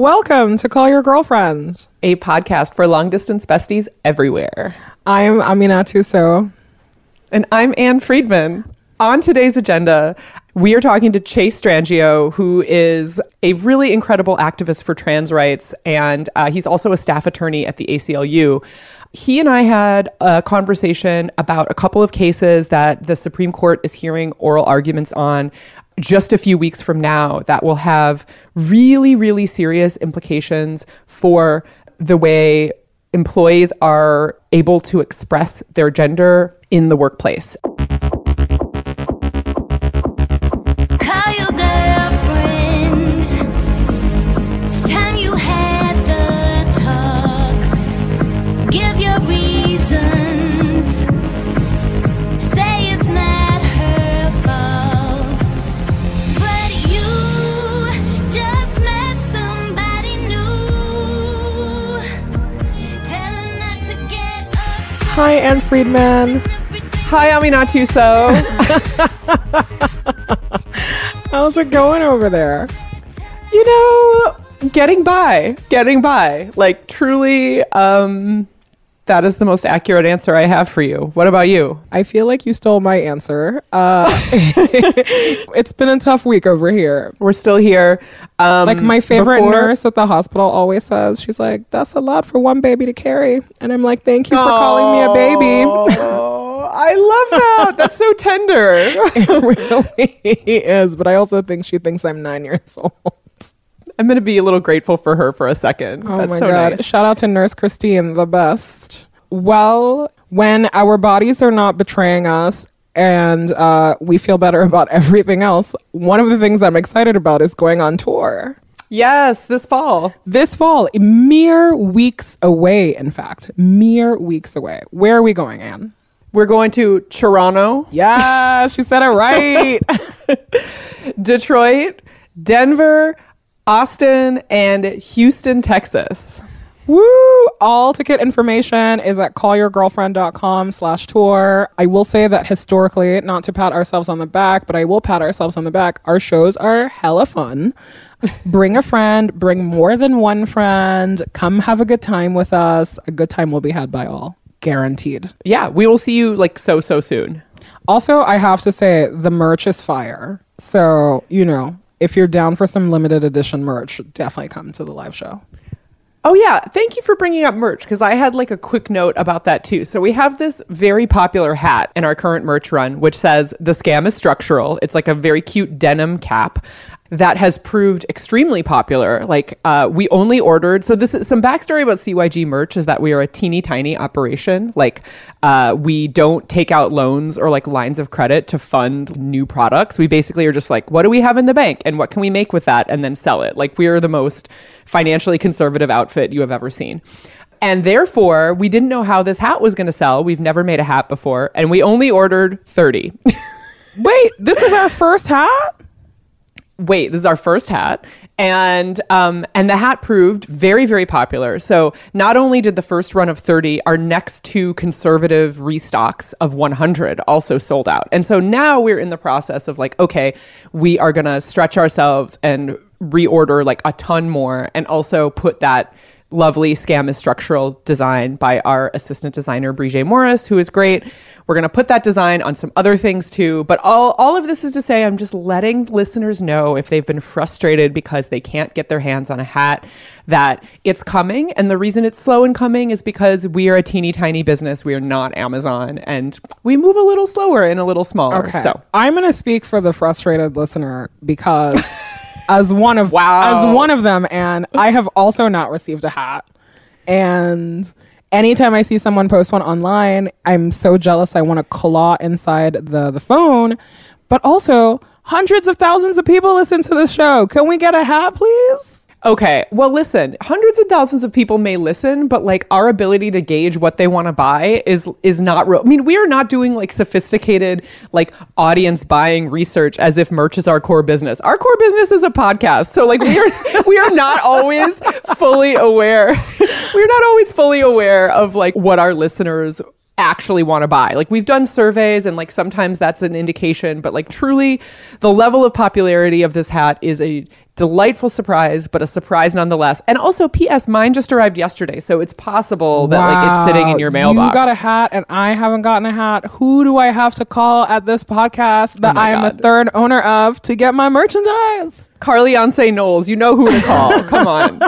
Welcome to Call Your Girlfriend. a podcast for long distance besties everywhere. I'm Aminatou Sow. And I'm Ann Friedman. On today's agenda, we are talking to Chase Strangio, who is a really incredible activist for trans rights, and uh, he's also a staff attorney at the ACLU. He and I had a conversation about a couple of cases that the Supreme Court is hearing oral arguments on just a few weeks from now that will have really, really serious implications for the way employees are able to express their gender in the workplace. Hi, Ann Friedman. Hi, Aminatou Sow. How's it going over there? you know, getting by, getting by. Like, truly, um, that is the most accurate answer I have for you. What about you? I feel like you stole my answer. Uh, it's been a tough week over here. We're still here. Um, Like my favorite before- nurse at the hospital always says, she's like, "That's a lot for one baby to carry," and I'm like, "Thank you for calling me a baby." I love that. That's so tender. it really is, but I also think she thinks I'm nine years old. I'm going to be a little grateful for her for a second. Oh That's my so god! nice. Shout out to Nurse Christine, the best. Well, when our bodies are not betraying us and uh, we feel better about everything else, one of the things I'm excited about is going on tour Yes, this fall. this fall. Mere weeks away, in fact, mere weeks away. Where are we going, Ann? We're going to Toronto, Yeah, she said it right. Detroit, Denver, Austin, and Houston, Texas. Woo! All ticket information is at callyourgirlfriend.com slash tour. I will say that historically, not to pat ourselves on the back, but I will pat ourselves on the back. Our shows are hella fun. bring a friend, bring more than one friend. Come have a good time with us. A good time will be had by all. Guaranteed. Yeah, we will see you like so, so soon. Also, I have to say, the merch is fire. So, you know, if you're down for some limited edition merch, definitely come to the live show. Oh yeah, thank you for bringing up merch because I had like a quick note about that too. So we have this very popular hat in our current merch run which says the scam is structural. It's like a very cute denim cap that has proved extremely popular. Like uh, we only ordered so this is some backstory about CYG merch is that we are a teeny tiny operation. Like uh, we don't take out loans or like lines of credit to fund new products. We basically are just like, what do we have in the bank and what can we make with that and then sell it. Like we are the most financially conservative outfit you have ever seen. And therefore, we didn't know how this hat was going to sell. We've never made a hat before, and we only ordered 30. Wait, this is our first hat? Wait, this is our first hat. And um, and the hat proved very, very popular. So not only did the first run of 30, our next two conservative restocks of 100 also sold out. And so now we're in the process of like, okay, we are gonna stretch ourselves and reorder like a ton more and also put that lovely scam is structural design by our assistant designer Brigitte Morris, who is great. We're gonna put that design on some other things too. But all all of this is to say I'm just letting listeners know if they've been frustrated because they can't get their hands on a hat that it's coming. And the reason it's slow in coming is because we are a teeny tiny business. We are not Amazon and we move a little slower and a little smaller. Okay. So I'm going to speak for the frustrated listener because as one of Wow. as one of them and I have also not received a hat. And anytime I see someone post one online, I'm so jealous I want to claw inside the the phone. But also, hundreds of thousands of people listen to this show. Can we get a hat, please? Okay. Well, listen, hundreds of thousands of people may listen, but like our ability to gauge what they want to buy is is not real. I mean, we are not doing like sophisticated like audience buying research as if merch is our core business. Our core business is a podcast. So like we are we are not always fully aware. We're not always fully aware of like what our listeners actually want to buy. Like we've done surveys and like sometimes that's an indication, but like truly the level of popularity of this hat is a delightful surprise, but a surprise nonetheless. And also, P.S. Mine just arrived yesterday, so it's possible that like it's sitting in your mailbox. You got a hat and I haven't gotten a hat. Who do I have to call at this podcast that Oh I am the God. third owner of to get my merchandise? Carly Yonsei Knowles. You know who to call. Come on.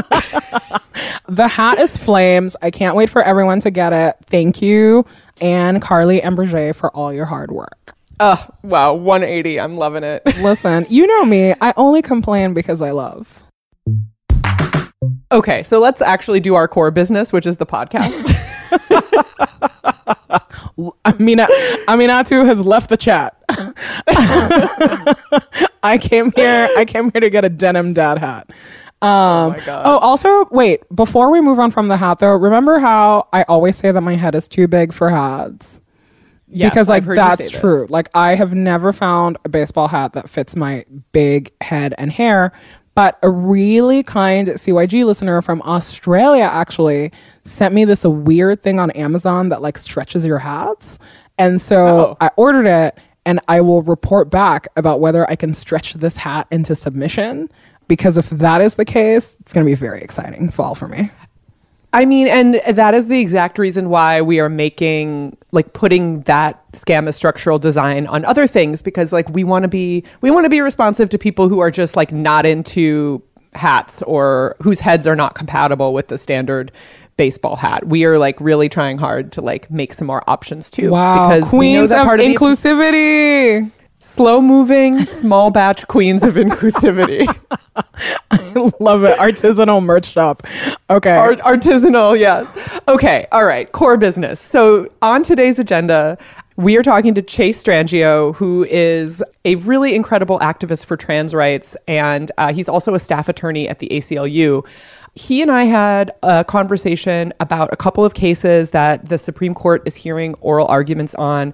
The hat is flames. I can't wait for everyone to get it. Thank you, and Carly and Berger for all your hard work. Oh, wow. 180. I'm loving it. Listen, you know me. I only complain because I love. Okay, so let's actually do our core business, which is the podcast. Amina Aminatou has left the chat. I came here. I came here to get a denim dad hat. Um, God. Oh, also, wait. Before we move on from the hat, though, remember how I always say that my head is too big for hats? Yes, because like I've heard you that's true. Like I have never found a baseball hat that fits my big head and hair. But a really kind CYG listener from Australia actually sent me this weird thing on Amazon that like stretches your hats. And so Oh. I ordered it and I will report back about whether I can stretch this hat into submission. Because if that is the case, it's going to be very exciting fall for me. I mean, and that is the exact reason why we are making like putting that scam as structural design on other things because like we want to be we want to be responsive to people who are just like not into hats or whose heads are not compatible with the standard baseball hat. We are like really trying hard to like make some more options too. Wow. because we know Queens of part of the inclusivity. slow moving, small batch queens of inclusivity. Love it. Artisanal merch shop. Okay. Art- artisanal, yes. Okay, all right. Core business. So on today's agenda, we are talking to Chase Strangio, who is a really incredible activist for trans rights, and uh, he's also a staff attorney at the ACLU. He and I had a conversation about a couple of cases that the Supreme Court is hearing oral arguments on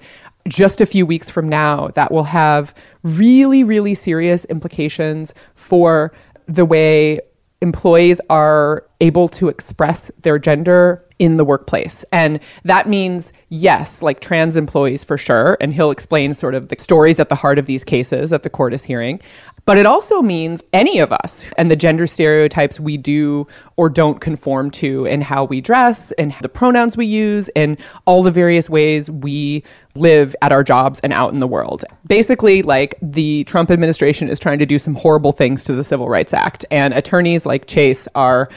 just a few weeks from now that will have really, really serious implications for the way employees are able to express their gender in the workplace. And that means, yes, like trans employees for sure. And he'll explain sort of the stories at the heart of these cases that the court is hearing. But it also means any of us and the gender stereotypes we do or don't conform to and how we dress and the pronouns we use and all the various ways we live at our jobs and out in the world. Basically, like the Trump administration is trying to do some horrible things to the Civil Rights Act, and attorneys like Chase are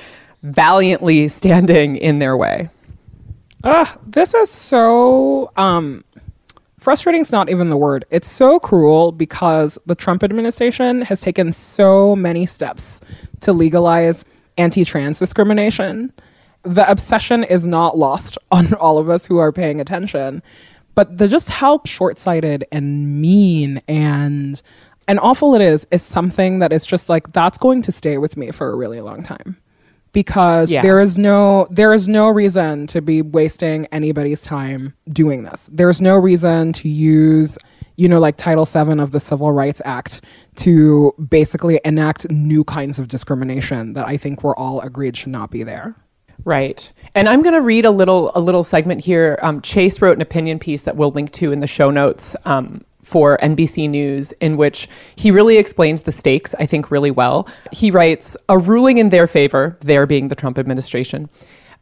valiantly standing in their way. Ugh, this is so um frustrating is not even the word. It's so cruel because the Trump administration has taken so many steps to legalize anti-trans discrimination. The obsession is not lost on all of us who are paying attention, but the just how short-sighted and mean and and awful it is is something that is just like that's going to stay with me for a really long time because Yeah. there is no there is no reason to be wasting anybody's time doing this. There's no reason to use you know like Title 7 of the Civil Rights Act to basically enact new kinds of discrimination that I think we're all agreed should not be there. Right. And I'm going to read a little a little segment here. Um, Chase wrote an opinion piece that we'll link to in the show notes um, for NBC News, in which he really explains the stakes, I think, really well. He writes a ruling in their favor, there being the Trump administration.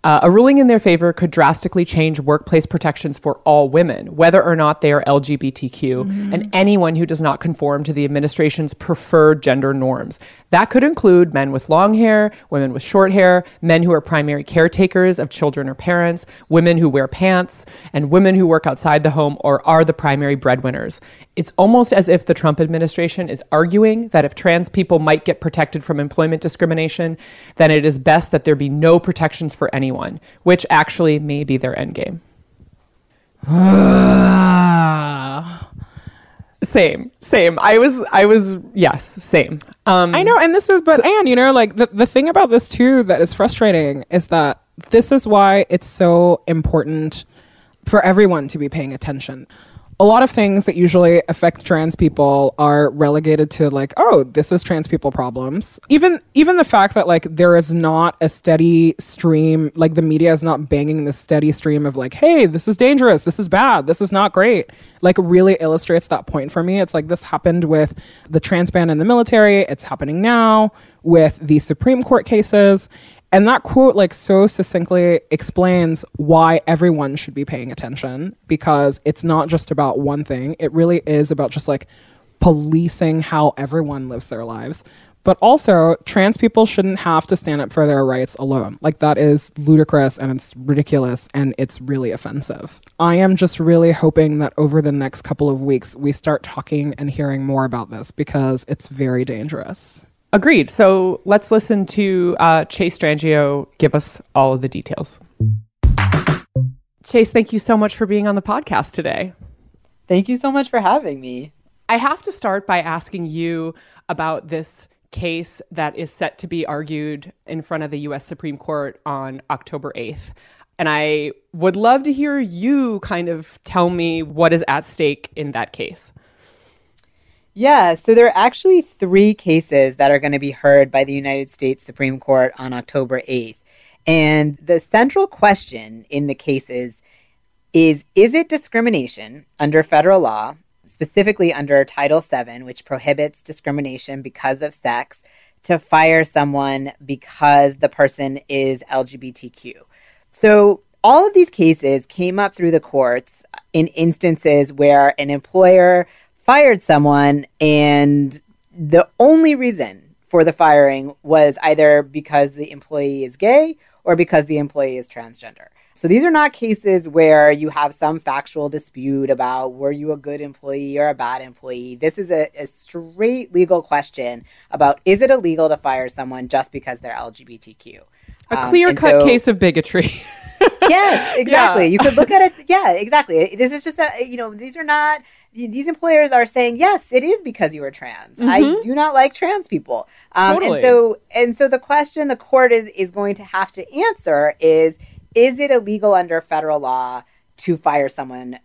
Uh, a ruling in their favor could drastically change workplace protections for all women, whether or not they are LGBTQ, and anyone who does not conform to the administration's preferred gender norms. That could include men with long hair, women with short hair, men who are primary caretakers of children or parents, women who wear pants, and women who work outside the home or are the primary breadwinners. It's almost as if the Trump administration is arguing that if trans people might get protected from employment discrimination, then it is best that there be no protections for anyone, which actually may be their endgame. Same, same. I was, I was, yes, same. Um, I know, and this is, but and you know, like the the thing about this too that is frustrating is that this is why it's so important for everyone to be paying attention. A lot of things that usually affect trans people are relegated to like, oh, this is trans people problems. Even even the fact that like there is not a steady stream, like the media is not banging the steady stream of like, hey, this is dangerous, this is bad, this is not great. Like really illustrates that point for me. It's like this happened with the trans ban in the military, it's happening now with the Supreme Court cases. And that quote, like, so succinctly explains why everyone should be paying attention because it's not just about one thing. It really is about just like policing how everyone lives their lives. But also, trans people shouldn't have to stand up for their rights alone. Like, that is ludicrous and it's ridiculous and it's really offensive. I am just really hoping that over the next couple of weeks, we start talking and hearing more about this because it's very dangerous. Agreed. So let's listen to uh, Chase Strangio give us all of the details. Chase, thank you so much for being on the podcast today. Thank you so much for having me. I have to start by asking you about this case that is set to be argued in front of the US Supreme Court on October 8th. And I would love to hear you kind of tell me what is at stake in that case. Yeah, so there are actually three cases that are going to be heard by the United States Supreme Court on October 8th. And the central question in the cases is Is it discrimination under federal law, specifically under Title VII, which prohibits discrimination because of sex, to fire someone because the person is LGBTQ? So all of these cases came up through the courts in instances where an employer fired someone and the only reason for the firing was either because the employee is gay or because the employee is transgender. So these are not cases where you have some factual dispute about were you a good employee or a bad employee. This is a, a straight legal question about is it illegal to fire someone just because they're LGBTQ? A Um, clear and cut so- case of bigotry. yes, exactly. You could look at it. Yeah, exactly. This is just a, you know, these are not, these employers are saying, yes, it is because you are trans. I do not like trans people. Um, Totally. And so, and so the question the court is, is going to have to answer is, is it illegal under federal law to fire someone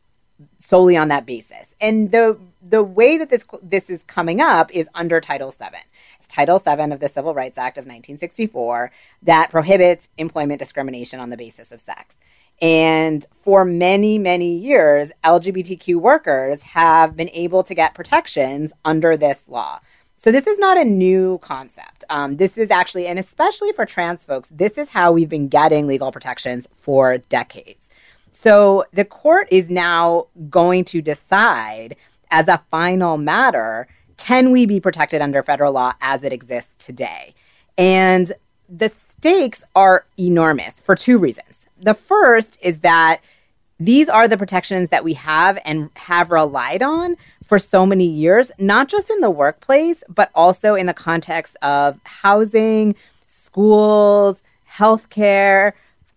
solely on that basis. And the the way that this this is coming up is under Title VII. It's Title VII of the Civil Rights Act of 1964 that prohibits employment discrimination on the basis of sex. And for many, many years, LGBTQ workers have been able to get protections under this law. So this is not a new concept. Um, this is actually, and especially for trans folks, this is how we've been getting legal protections for decades. So the court is now going to decide as a final matter can we be protected under federal law as it exists today? And the stakes are enormous for two reasons. The first is that these are the protections that we have and have relied on for so many years, not just in the workplace, but also in the context of housing, schools, healthcare,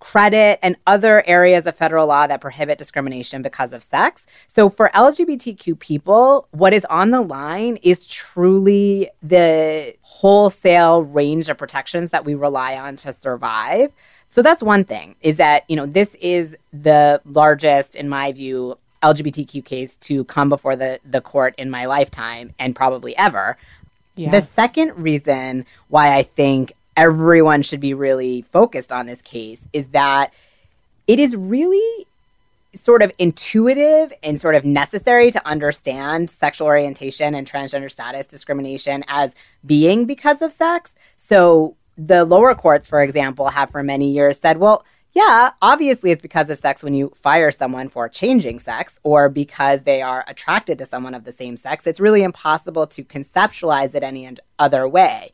credit, and other areas of federal law that prohibit discrimination because of sex. So for LGBTQ people, what is on the line is truly the wholesale range of protections that we rely on to survive. So that's one thing is that, you know, this is the largest, in my view, LGBTQ case to come before the, the court in my lifetime and probably ever. The second reason why I think everyone should be really focused on this case is that it is really sort of intuitive and sort of necessary to understand sexual orientation and transgender status discrimination as being because of sex. So the lower courts, for example, have for many years said, well, yeah, obviously it's because of sex when you fire someone for changing sex or because they are attracted to someone of the same sex. It's really impossible to conceptualize it any other way.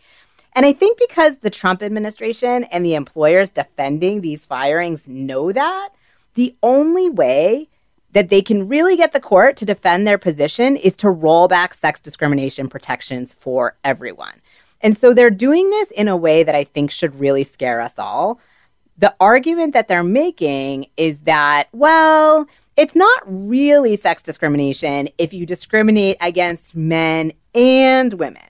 And I think because the Trump administration and the employers defending these firings know that, the only way that they can really get the court to defend their position is to roll back sex discrimination protections for everyone. And so they're doing this in a way that I think should really scare us all. The argument that they're making is that, well, it's not really sex discrimination if you discriminate against men and women.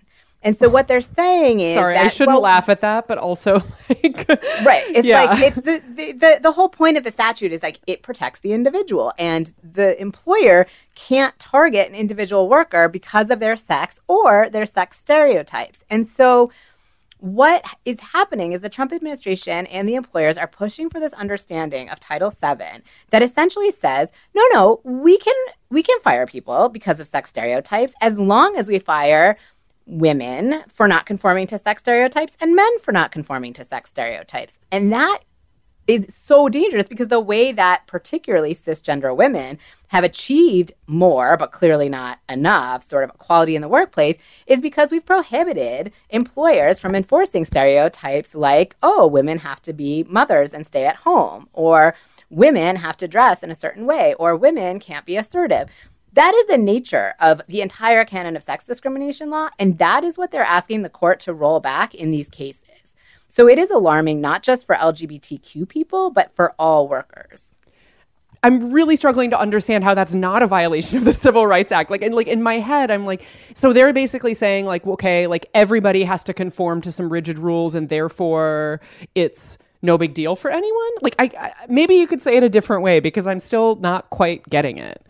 And so what they're saying is Sorry, that, I shouldn't well, laugh at that, but also like Right. It's Yeah. like it's the, the, the, the whole point of the statute is like it protects the individual and the employer can't target an individual worker because of their sex or their sex stereotypes. And so what is happening is the Trump administration and the employers are pushing for this understanding of Title VII that essentially says, no, no, we can we can fire people because of sex stereotypes as long as we fire women for not conforming to sex stereotypes and men for not conforming to sex stereotypes. And that is so dangerous because the way that particularly cisgender women have achieved more, but clearly not enough, sort of equality in the workplace is because we've prohibited employers from enforcing stereotypes like, oh, women have to be mothers and stay at home, or women have to dress in a certain way, or women can't be assertive. That is the nature of the entire canon of sex discrimination law, and that is what they're asking the court to roll back in these cases. So it is alarming not just for LGBTQ people, but for all workers. I'm really struggling to understand how that's not a violation of the Civil Rights Act. Like, and like in my head, I'm like, so they're basically saying like, okay, like everybody has to conform to some rigid rules, and therefore it's no big deal for anyone. Like, I, I maybe you could say it a different way because I'm still not quite getting it.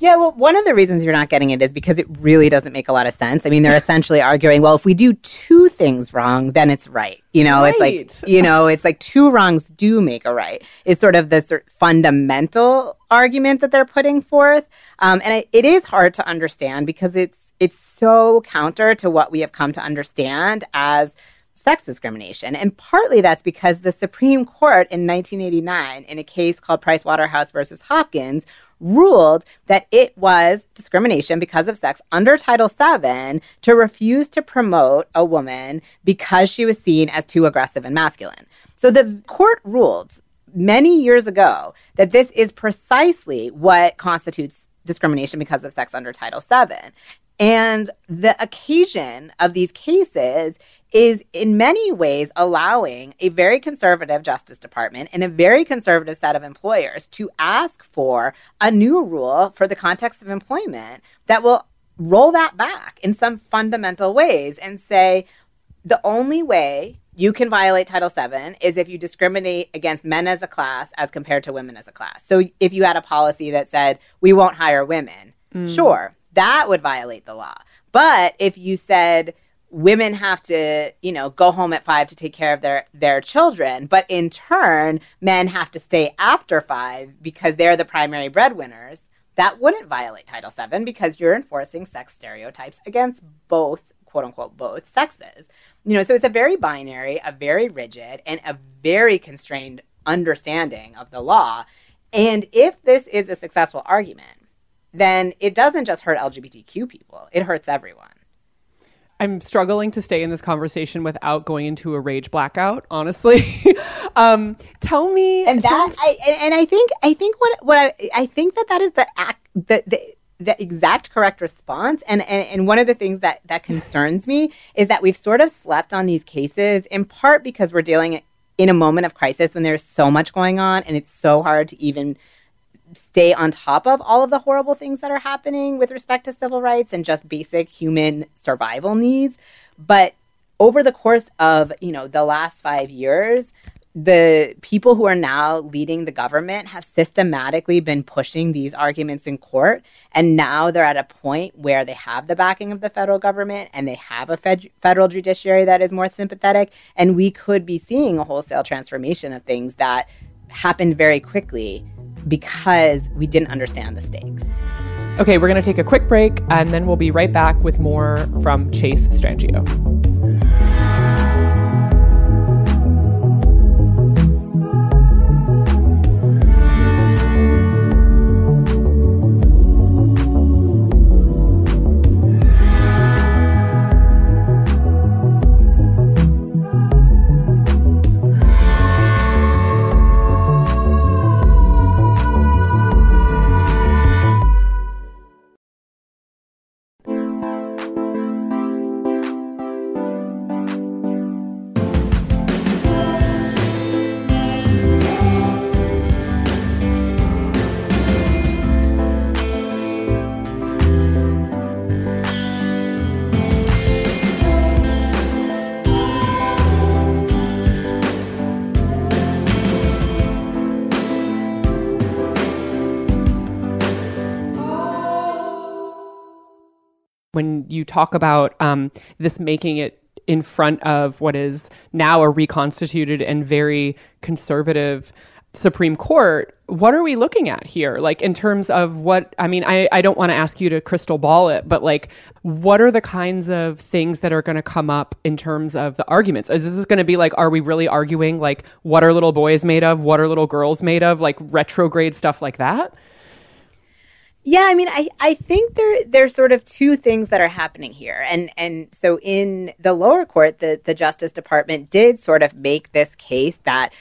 Yeah, well, one of the reasons you're not getting it is because it really doesn't make a lot of sense. I mean, they're essentially arguing, well, if we do two things wrong, then it's right. You know, it's like, you know, it's like two wrongs do make a right. Is sort of the sort fundamental argument that they're putting forth, um, and it, it is hard to understand because it's it's so counter to what we have come to understand as sex discrimination. And partly that's because the Supreme Court in 1989, in a case called Price Waterhouse versus Hopkins, ruled that it was discrimination because of sex under Title VII to refuse to promote a woman because she was seen as too aggressive and masculine. So the court ruled many years ago that this is precisely what constitutes discrimination because of sex under Title VII. And the occasion of these cases is in many ways allowing a very conservative Justice Department and a very conservative set of employers to ask for a new rule for the context of employment that will roll that back in some fundamental ways and say the only way you can violate Title VII is if you discriminate against men as a class as compared to women as a class. So if you had a policy that said, we won't hire women, mm. sure, that would violate the law. But if you said, women have to, you know, go home at five to take care of their, their children, but in turn, men have to stay after five because they're the primary breadwinners, that wouldn't violate Title VII because you're enforcing sex stereotypes against both, quote unquote, both sexes. You know, so it's a very binary, a very rigid, and a very constrained understanding of the law. And if this is a successful argument, then it doesn't just hurt LGBTQ people, it hurts everyone. I'm struggling to stay in this conversation without going into a rage blackout. Honestly, um, tell me. and that I and- and I think I think what what I I think that that is the act the the the exact correct response and, and and one of the things that that concerns me is that we've sort of slept on these cases in part because we're dealing in a moment of crisis when there's so much going on and it's so hard to even stay on top of all of the horrible things that are happening with respect to civil rights and just basic human survival needs. But over the course of you know the last 5 years the people who are now leading the government have systematically been pushing these arguments in court. And now they're at a point where they have the backing of the federal government and they have a fed- federal judiciary that is more sympathetic. And we could be seeing a wholesale transformation of things that happened very quickly because we didn't understand the stakes. Okay, we're going to take a quick break and then we'll be right back with more from Chase Strangio. Talk about um, this making it in front of what is now a reconstituted and very conservative Supreme Court, what are we looking at here? Like, in terms of what, I mean, I, I don't want to ask you to crystal ball it, but like, what are the kinds of things that are going to come up in terms of the arguments? Is this going to be like, are we really arguing like, what are little boys made of? What are little girls made of? Like, retrograde stuff like that? Yeah, I mean, I, I think there there's sort of two things that are happening here, and and so in the lower court, the the Justice Department did sort of make this case that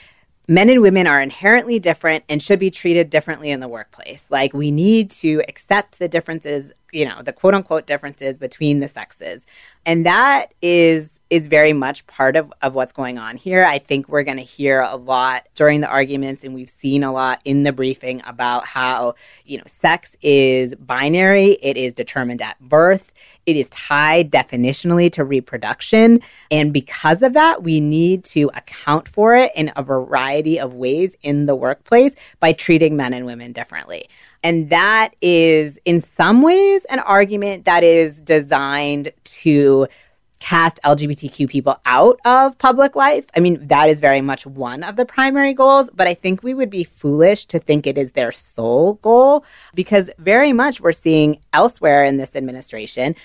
men and women are inherently different and should be treated differently in the workplace. Like we need to accept the differences, you know, the quote unquote differences between the sexes, and that is is very much part of, of what's going on here. I think we're going to hear a lot during the arguments, and we've seen a lot in the briefing about how, you know, sex is binary, it is determined at birth, it is tied definitionally to reproduction. And because of that, we need to account for it in a variety of ways in the workplace by treating men and women differently. And that is, in some ways, an argument that is designed to cast LGBTQ people out of public life. I mean, that is very much one of the primary goals, but I think we would be foolish to think it is their sole goal because very much we're seeing elsewhere in this administration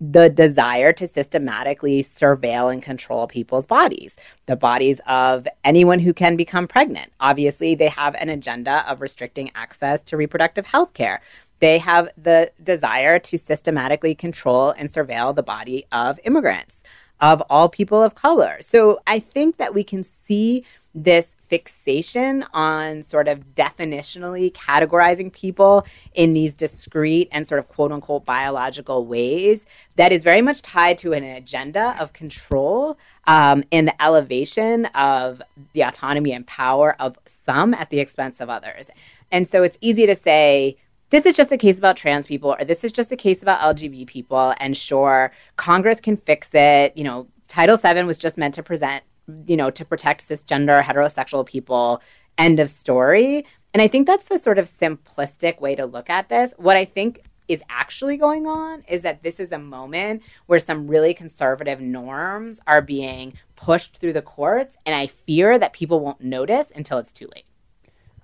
the desire to systematically surveil and control people's bodies, the bodies of anyone who can become pregnant. Obviously, they have an agenda of restricting access to reproductive health care they have the desire to systematically control and surveil the body of immigrants, of all people of color. So I think that we can see this fixation on sort of definitionally categorizing people in these discrete and sort of quote unquote biological ways that is very much tied to an agenda of control um, and the elevation of the autonomy and power of some at the expense of others. And so it's easy to say, this is just a case about trans people or this is just a case about LGBT people. And sure, Congress can fix it. You know, Title VII was just meant to present, you know, to protect cisgender heterosexual people. End of story. And I think that's the sort of simplistic way to look at this. What I think is actually going on is that this is a moment where some really conservative norms are being pushed through the courts. And I fear that people won't notice until it's too late.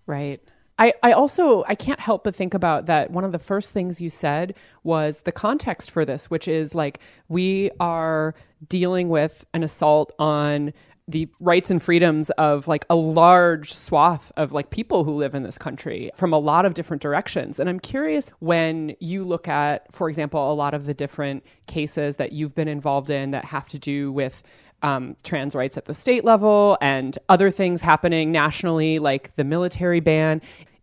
Right. I, I also I can't help but think about that one of the first things you said was the context for this, which is like we are dealing with an assault on the rights and freedoms of like a large swath of like people who live in this country from a lot of different directions. And I'm curious when you look at, for example, a lot of the different cases that you've been involved in that have to do with um, trans rights at the state level and other things happening nationally, like the military ban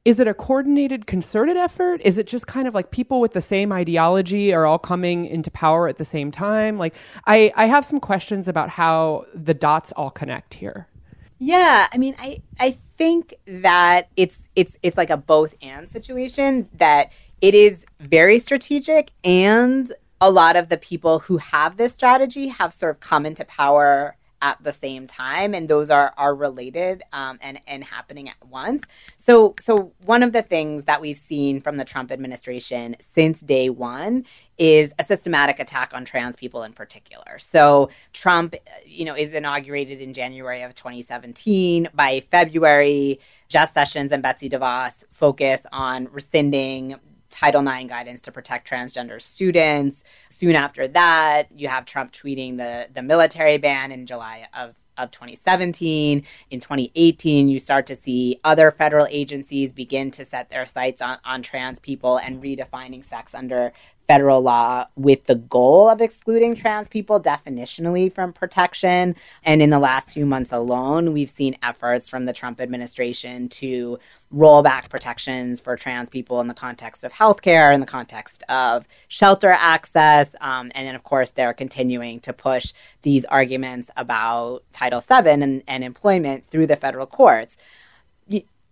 is it a coordinated concerted effort? Is it just kind of like people with the same ideology are all coming into power at the same time? Like i i have some questions about how the dots all connect here. Yeah, I mean, I I think that it's it's it's like a both and situation that it is very strategic and a lot of the people who have this strategy have sort of come into power at the same time and those are are related um, and and happening at once. So so one of the things that we've seen from the trump administration since day one is a systematic attack on trans people in particular. So trump you know is inaugurated in january of 2017 by february jeff sessions and betsy devos focus on rescinding Title IX guidance to protect transgender students. Soon after that, you have Trump tweeting the, the military ban in July of, of 2017. In 2018, you start to see other federal agencies begin to set their sights on, on trans people and redefining sex under federal law with the goal of excluding trans people definitionally from protection. And in the last few months alone, we've seen efforts from the Trump administration to roll back protections for trans people in the context of healthcare, in the context of shelter access. Um, and then, of course, they're continuing to push these arguments about Title VII and, and employment through the federal courts.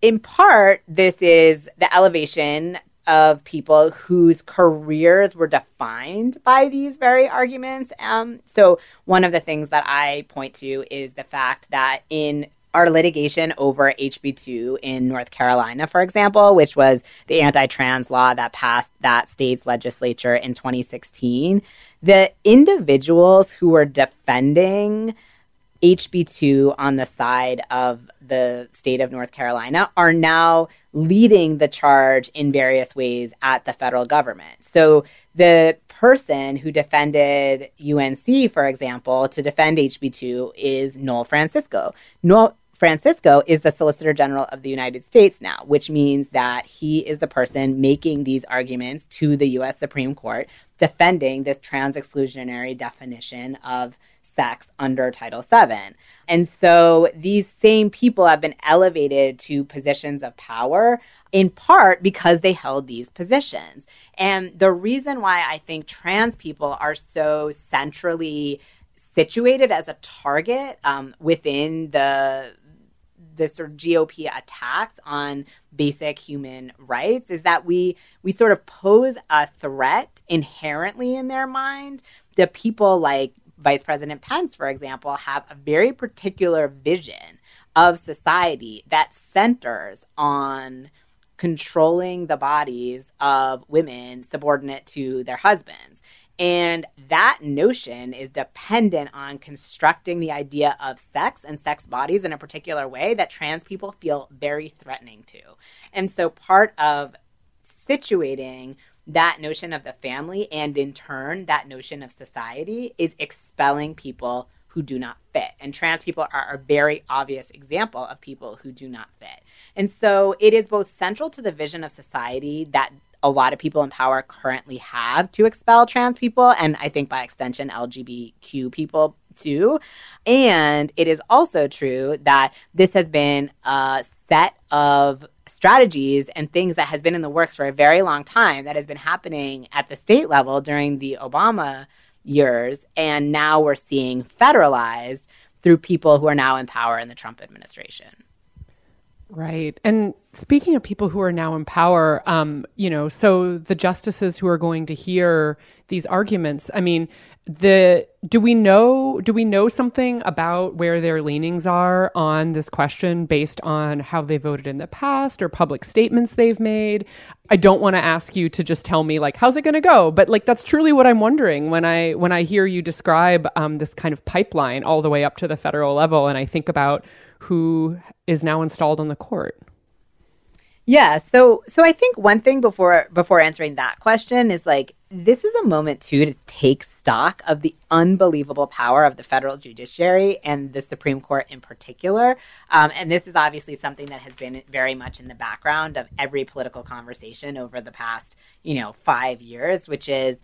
In part, this is the elevation of people whose careers were defined by these very arguments. Um, so, one of the things that I point to is the fact that in our litigation over HB2 in North Carolina, for example, which was the anti trans law that passed that state's legislature in 2016, the individuals who were defending HB2 on the side of the state of North Carolina are now leading the charge in various ways at the federal government. So the person who defended UNC, for example, to defend HB2 is Noel Francisco. Noel Francisco is the Solicitor General of the United States now, which means that he is the person making these arguments to the US Supreme Court defending this trans exclusionary definition of sex under Title VII. And so these same people have been elevated to positions of power in part because they held these positions. And the reason why I think trans people are so centrally situated as a target um, within the the sort of GOP attacks on basic human rights is that we we sort of pose a threat inherently in their mind. The people like Vice President Pence, for example, have a very particular vision of society that centers on controlling the bodies of women subordinate to their husbands. And that notion is dependent on constructing the idea of sex and sex bodies in a particular way that trans people feel very threatening to. And so part of situating that notion of the family and in turn that notion of society is expelling people who do not fit. And trans people are a very obvious example of people who do not fit. And so it is both central to the vision of society that a lot of people in power currently have to expel trans people, and I think by extension, LGBTQ people And it is also true that this has been a set of strategies and things that has been in the works for a very long time that has been happening at the state level during the Obama years. And now we're seeing federalized through people who are now in power in the Trump administration. Right. And speaking of people who are now in power, um, you know, so the justices who are going to hear these arguments, I mean, the do we know do we know something about where their leanings are on this question based on how they voted in the past or public statements they've made? I don't want to ask you to just tell me like how's it going to go, but like that's truly what I'm wondering when I when I hear you describe um, this kind of pipeline all the way up to the federal level, and I think about who is now installed on the court. Yeah, so so I think one thing before before answering that question is like this is a moment too to take stock of the unbelievable power of the federal judiciary and the Supreme Court in particular. Um, and this is obviously something that has been very much in the background of every political conversation over the past you know five years, which is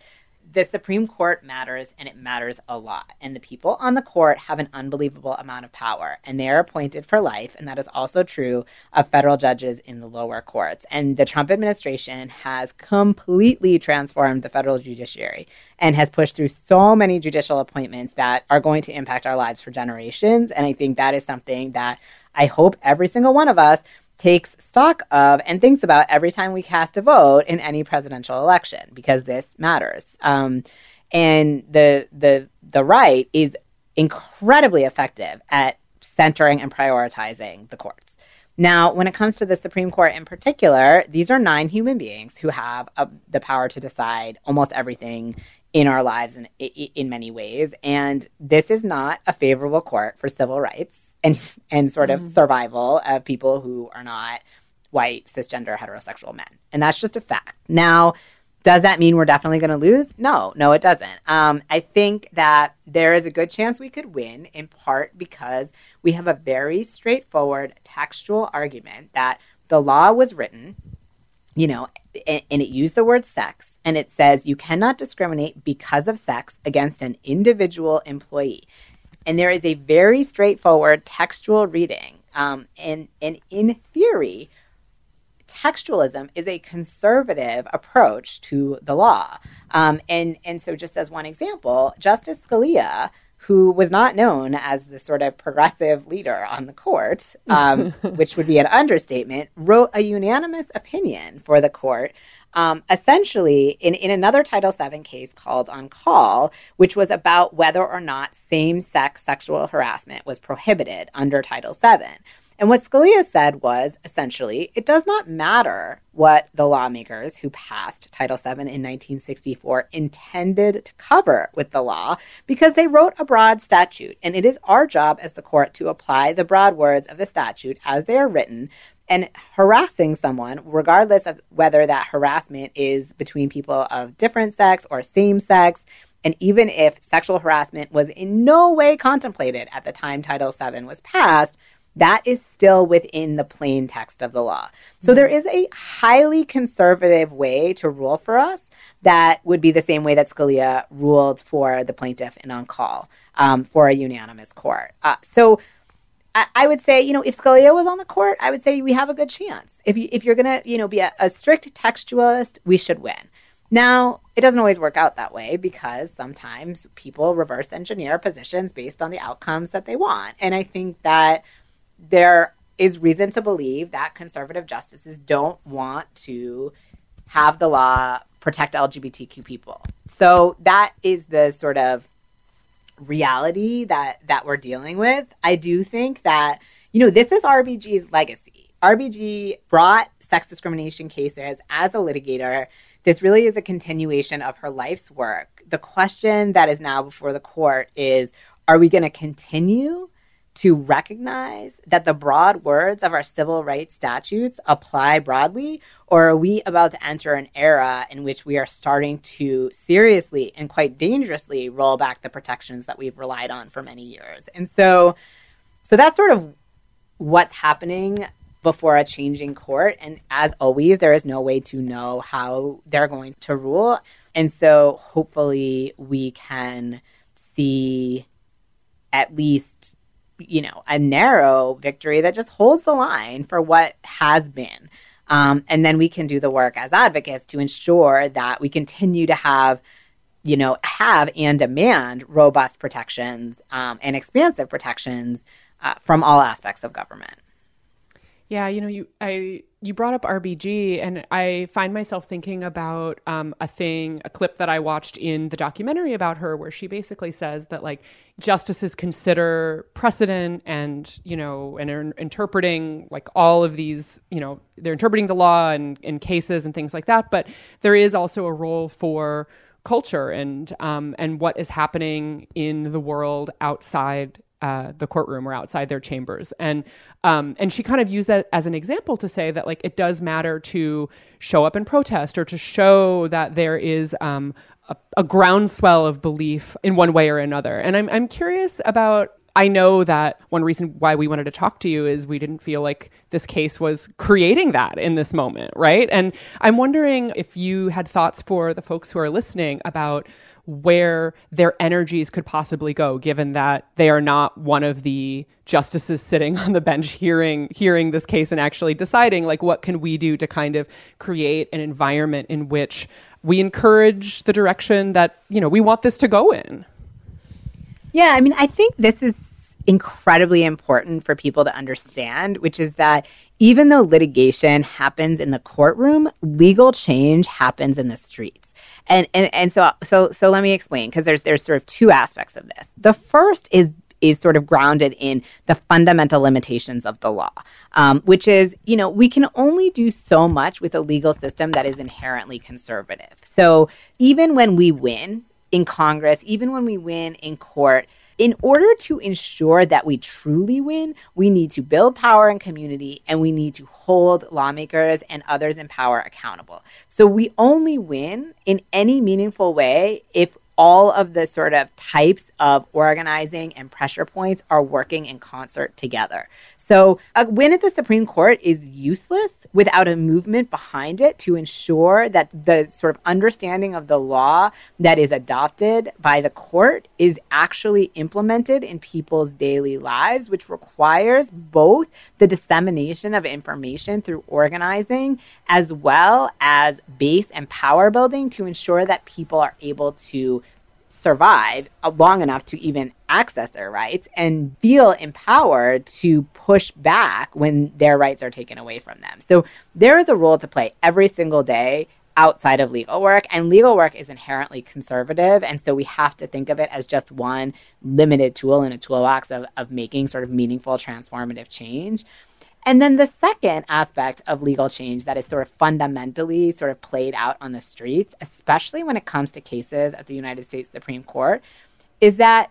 the Supreme Court matters and it matters a lot. And the people on the court have an unbelievable amount of power and they are appointed for life. And that is also true of federal judges in the lower courts. And the Trump administration has completely transformed the federal judiciary and has pushed through so many judicial appointments that are going to impact our lives for generations. And I think that is something that I hope every single one of us takes stock of and thinks about every time we cast a vote in any presidential election because this matters. Um, and the the the right is incredibly effective at centering and prioritizing the courts. Now, when it comes to the Supreme Court in particular, these are nine human beings who have uh, the power to decide almost everything in our lives in, in many ways. And this is not a favorable court for civil rights and, and sort of survival of people who are not white, cisgender, heterosexual men. And that's just a fact. Now, does that mean we're definitely going to lose? No, no, it doesn't. Um, I think that there is a good chance we could win in part because we have a very straightforward textual argument that the law was written you know, and, it used the word sex, and it says you cannot discriminate because of sex against an individual employee. And there is a very straightforward textual reading. Um, and, and in theory, textualism is a conservative approach to the law. Um, and, and so, just as one example, Justice Scalia, who was not known as the sort of progressive leader on the court, um, which would be an understatement, wrote a unanimous opinion for the court. Um, essentially, in, in another Title VII case called Oncale, which was about whether or not same sex sexual harassment was prohibited under Title VII. And what Scalia said was essentially, it does not matter what the lawmakers who passed Title VII in 1964 intended to cover with the law because they wrote a broad statute. And it is our job as the court to apply the broad words of the statute as they are written. And harassing someone, regardless of whether that harassment is between people of different sex or same sex, and even if sexual harassment was in no way contemplated at the time Title VII was passed, that is still within the plain text of the law. So there is a highly conservative way to rule for us that would be the same way that Scalia ruled for the plaintiff in Oncale um, for a unanimous court. Uh, so I, I would say, you know, if Scalia was on the court, I would say we have a good chance. If you if you're gonna, you know, be a, a strict textualist, we should win. Now, it doesn't always work out that way because sometimes people reverse engineer positions based on the outcomes that they want. And I think that there is reason to believe that conservative justices don't want to have the law protect LGBTQ people. So that is the sort of reality that that we're dealing with. I do think that you know this is RBG's legacy. RBG brought sex discrimination cases as a litigator. This really is a continuation of her life's work. The question that is now before the court is are we going to continue to recognize that the broad words of our civil rights statutes apply broadly, or are we about to enter an era in which we are starting to seriously and quite dangerously roll back the protections that we've relied on for many years? And so, so that's sort of what's happening before a changing court. And as always, there is no way to know how they're going to rule. And so, hopefully, we can see at least you know, a narrow victory that just holds the line for what has been. Um, and then we can do the work as advocates to ensure that we continue to have, you know, have and demand robust protections um, and expansive protections uh, from all aspects of government. Yeah, you know, you I you brought up RBG, and I find myself thinking about um, a thing, a clip that I watched in the documentary about her, where she basically says that like justices consider precedent, and you know, and are interpreting like all of these, you know, they're interpreting the law and in cases and things like that. But there is also a role for culture and um, and what is happening in the world outside uh, the courtroom or outside their chambers. And um, and she kind of used that as an example to say that like it does matter to show up and protest or to show that there is um, a, a groundswell of belief in one way or another. And I'm I'm curious about. I know that one reason why we wanted to talk to you is we didn't feel like this case was creating that in this moment, right? And I'm wondering if you had thoughts for the folks who are listening about where their energies could possibly go given that they are not one of the justices sitting on the bench hearing hearing this case and actually deciding like what can we do to kind of create an environment in which we encourage the direction that you know we want this to go in? Yeah, I mean, I think this is incredibly important for people to understand, which is that even though litigation happens in the courtroom, legal change happens in the streets. And and, and so so so let me explain because there's there's sort of two aspects of this. The first is is sort of grounded in the fundamental limitations of the law, um, which is, you know, we can only do so much with a legal system that is inherently conservative. So even when we win in Congress, even when we win in court, in order to ensure that we truly win, we need to build power and community and we need to hold lawmakers and others in power accountable. So we only win in any meaningful way if all of the sort of types of organizing and pressure points are working in concert together. So, a win at the Supreme Court is useless without a movement behind it to ensure that the sort of understanding of the law that is adopted by the court is actually implemented in people's daily lives, which requires both the dissemination of information through organizing as well as base and power building to ensure that people are able to survive uh, long enough to even access their rights and feel empowered to push back when their rights are taken away from them. So there is a role to play every single day outside of legal work and legal work is inherently conservative and so we have to think of it as just one limited tool in a toolbox of, of making sort of meaningful transformative change and then the second aspect of legal change that is sort of fundamentally sort of played out on the streets, especially when it comes to cases at the United States Supreme Court, is that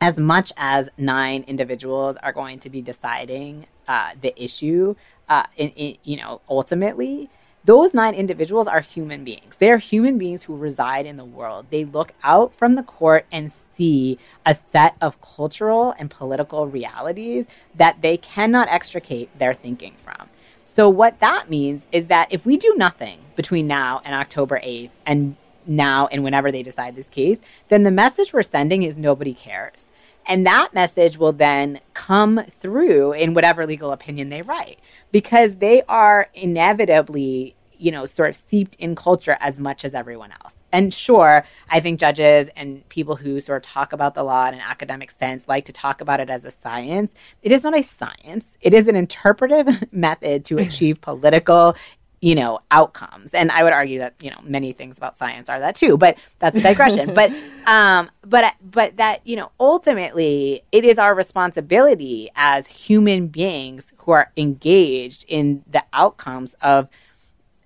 as much as nine individuals are going to be deciding uh, the issue, uh, in, in, you know, ultimately, those nine individuals are human beings. They are human beings who reside in the world. They look out from the court and see a set of cultural and political realities that they cannot extricate their thinking from. So, what that means is that if we do nothing between now and October 8th, and now and whenever they decide this case, then the message we're sending is nobody cares. And that message will then come through in whatever legal opinion they write because they are inevitably, you know, sort of seeped in culture as much as everyone else. And sure, I think judges and people who sort of talk about the law in an academic sense like to talk about it as a science. It is not a science, it is an interpretive method to achieve political you know outcomes and i would argue that you know many things about science are that too but that's a digression but um but but that you know ultimately it is our responsibility as human beings who are engaged in the outcomes of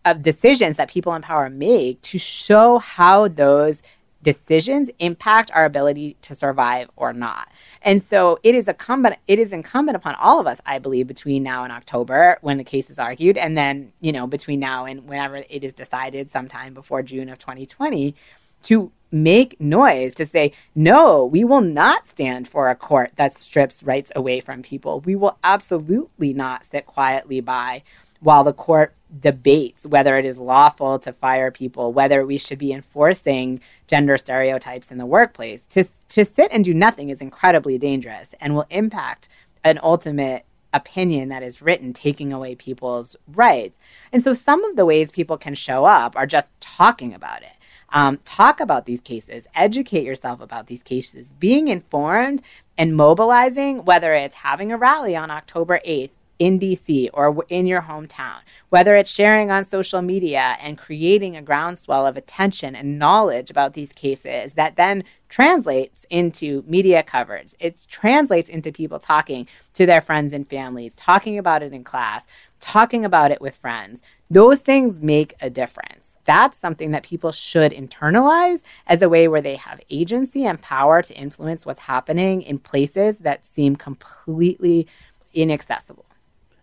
of decisions that people in power make to show how those decisions impact our ability to survive or not. And so it is incumbent it is incumbent upon all of us, I believe, between now and October when the case is argued, and then, you know, between now and whenever it is decided sometime before June of 2020, to make noise to say, no, we will not stand for a court that strips rights away from people. We will absolutely not sit quietly by while the court debates whether it is lawful to fire people, whether we should be enforcing gender stereotypes in the workplace. To, to sit and do nothing is incredibly dangerous and will impact an ultimate opinion that is written taking away people's rights. And so some of the ways people can show up are just talking about it. Um, talk about these cases, educate yourself about these cases, being informed and mobilizing, whether it's having a rally on October 8th in DC or in your hometown, whether it's sharing on social media and creating a groundswell of attention and knowledge about these cases that then translates into media coverage. It translates into people talking to their friends and families, talking about it in class, talking about it with friends. Those things make a difference. That's something that people should internalize as a way where they have agency and power to influence what's happening in places that seem completely inaccessible.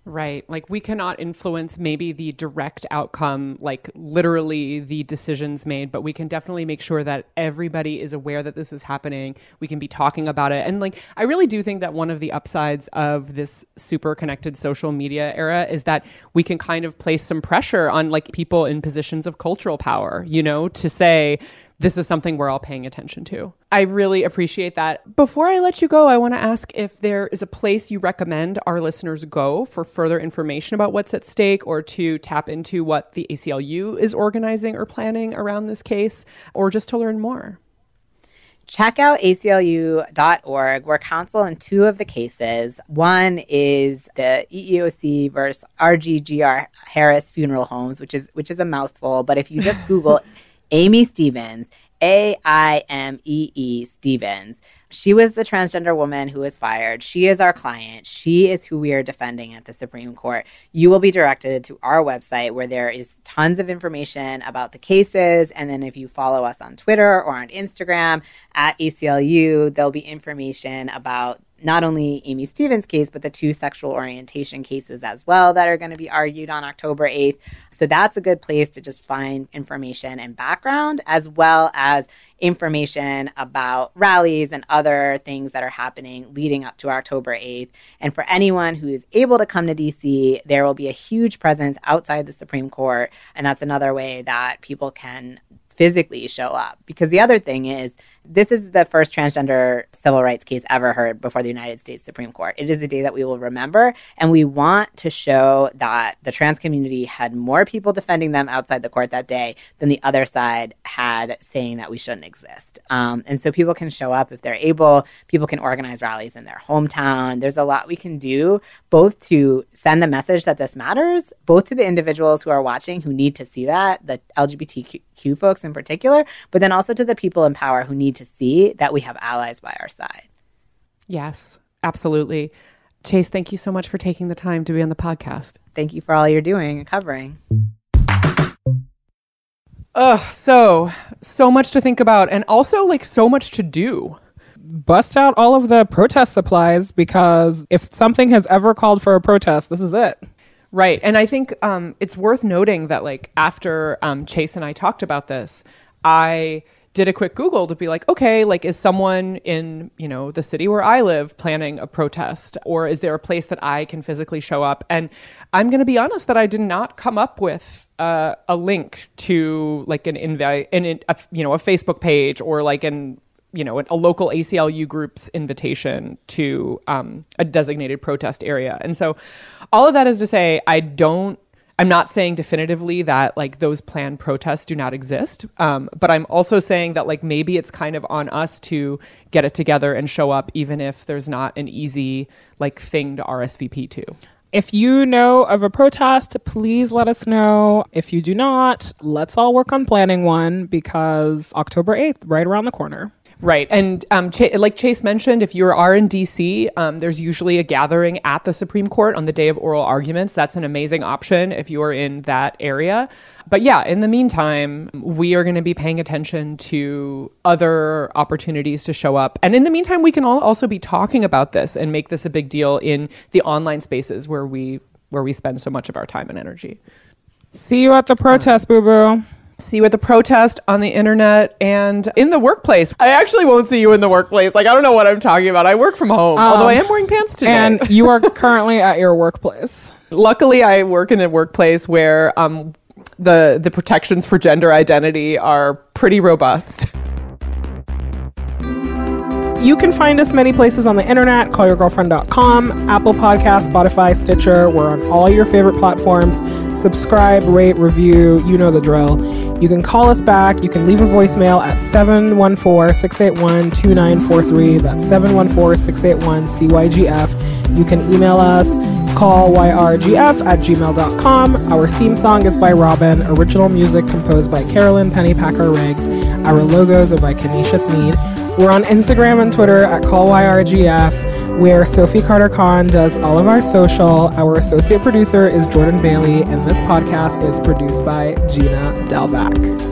Right. Like we cannot influence maybe the direct outcome, like literally the decisions made, but we can definitely make sure that everybody is aware that this is happening. We can be talking about it. And like, I really do think that one of the upsides of this super connected social media era is that we can kind of place some pressure on like people in positions of cultural power, you know, to say, this is something we're all paying attention to. I really appreciate that. Before I let you go, I want to ask if there is a place you recommend our listeners go for further information about what's at stake or to tap into what the ACLU is organizing or planning around this case or just to learn more. check out aclu.org. We're counsel in two of the cases. One is the EEOC versus RGGR Harris Funeral Homes, which is which is a mouthful, but if you just Google Aimee Stephens, A I M E E Stephens. She was the transgender woman who was fired. She is our client. She is who we are defending at the Supreme Court. You will be directed to our website where there is tons of information about the cases. And then if you follow us on Twitter or on Instagram at ACLU, there'll be information about not only Aimee Stephens' case, but the two sexual orientation cases as well that are going to be argued on October 8th. So that's a good place to just find information and background, as well as information about rallies and other things that are happening leading up to October 8th. And for anyone who is able to come to DC, there will be a huge presence outside the Supreme Court. And that's another way that people can physically show up. Because the other thing is, This is the first transgender civil rights case ever heard before the United States Supreme Court. It is a day that we will remember, and we want to show that the trans community had more people defending them outside the court that day than the other side had saying that we shouldn't exist. Um, and so people can show up if they're able, people can organize rallies in their hometown. There's a lot we can do both to send the message that this matters, both to the individuals who are watching who need to see that, the LGBTQ folks in particular, but then also to the people in power who need to see that we have allies by our side. Yes, absolutely. Chase, thank you so much for taking the time to be on the podcast. Thank you for all you're doing and covering. Ugh, so so much to think about and also like so much to do. Bust out all of the protest supplies because if something has ever called for a protest, this is it. Right. And I think um, it's worth noting that, like, after um, Chase and I talked about this, I did a quick Google to be like, okay, like, is someone in, you know, the city where I live planning a protest? Or is there a place that I can physically show up? And I'm going to be honest that I did not come up with uh, a link to, like, an invite, an, a, you know, a Facebook page or, like, an you know, a local ACLU group's invitation to um, a designated protest area. And so all of that is to say, I don't, I'm not saying definitively that like those planned protests do not exist. Um, but I'm also saying that like maybe it's kind of on us to get it together and show up, even if there's not an easy like thing to RSVP to. If you know of a protest, please let us know. If you do not, let's all work on planning one because October 8th, right around the corner. Right, and um, Ch- like Chase mentioned, if you are in DC, um, there's usually a gathering at the Supreme Court on the day of oral arguments. That's an amazing option if you are in that area. But yeah, in the meantime, we are going to be paying attention to other opportunities to show up. And in the meantime, we can all also be talking about this and make this a big deal in the online spaces where we where we spend so much of our time and energy. See you at the protest, boo boo. See you at the protest on the internet and in the workplace. I actually won't see you in the workplace. Like I don't know what I'm talking about. I work from home, although I am wearing pants today. And you are currently at your workplace. luckily, I work in a workplace where um, the the protections for gender identity are pretty robust. You can find us many places on the internet, callyourgirlfriend.com, Apple Podcast, Spotify, Stitcher. We're on all your favorite platforms. Subscribe, rate, review, you know the drill. You can call us back. You can leave a voicemail at 714-681-2943. That's 714-681-CYGF. You can email us callyrgf at gmail.com. Our theme song is by Robyn. Original music composed by Carolyn Pennypacker Riggs. Our logos are by Kenesha Sneed. We're on Instagram and Twitter at callyrgf, where Sophie Carter Kahn does all of our social. Our associate producer is Jordan Bailey, and this podcast is produced by Gina Delvac.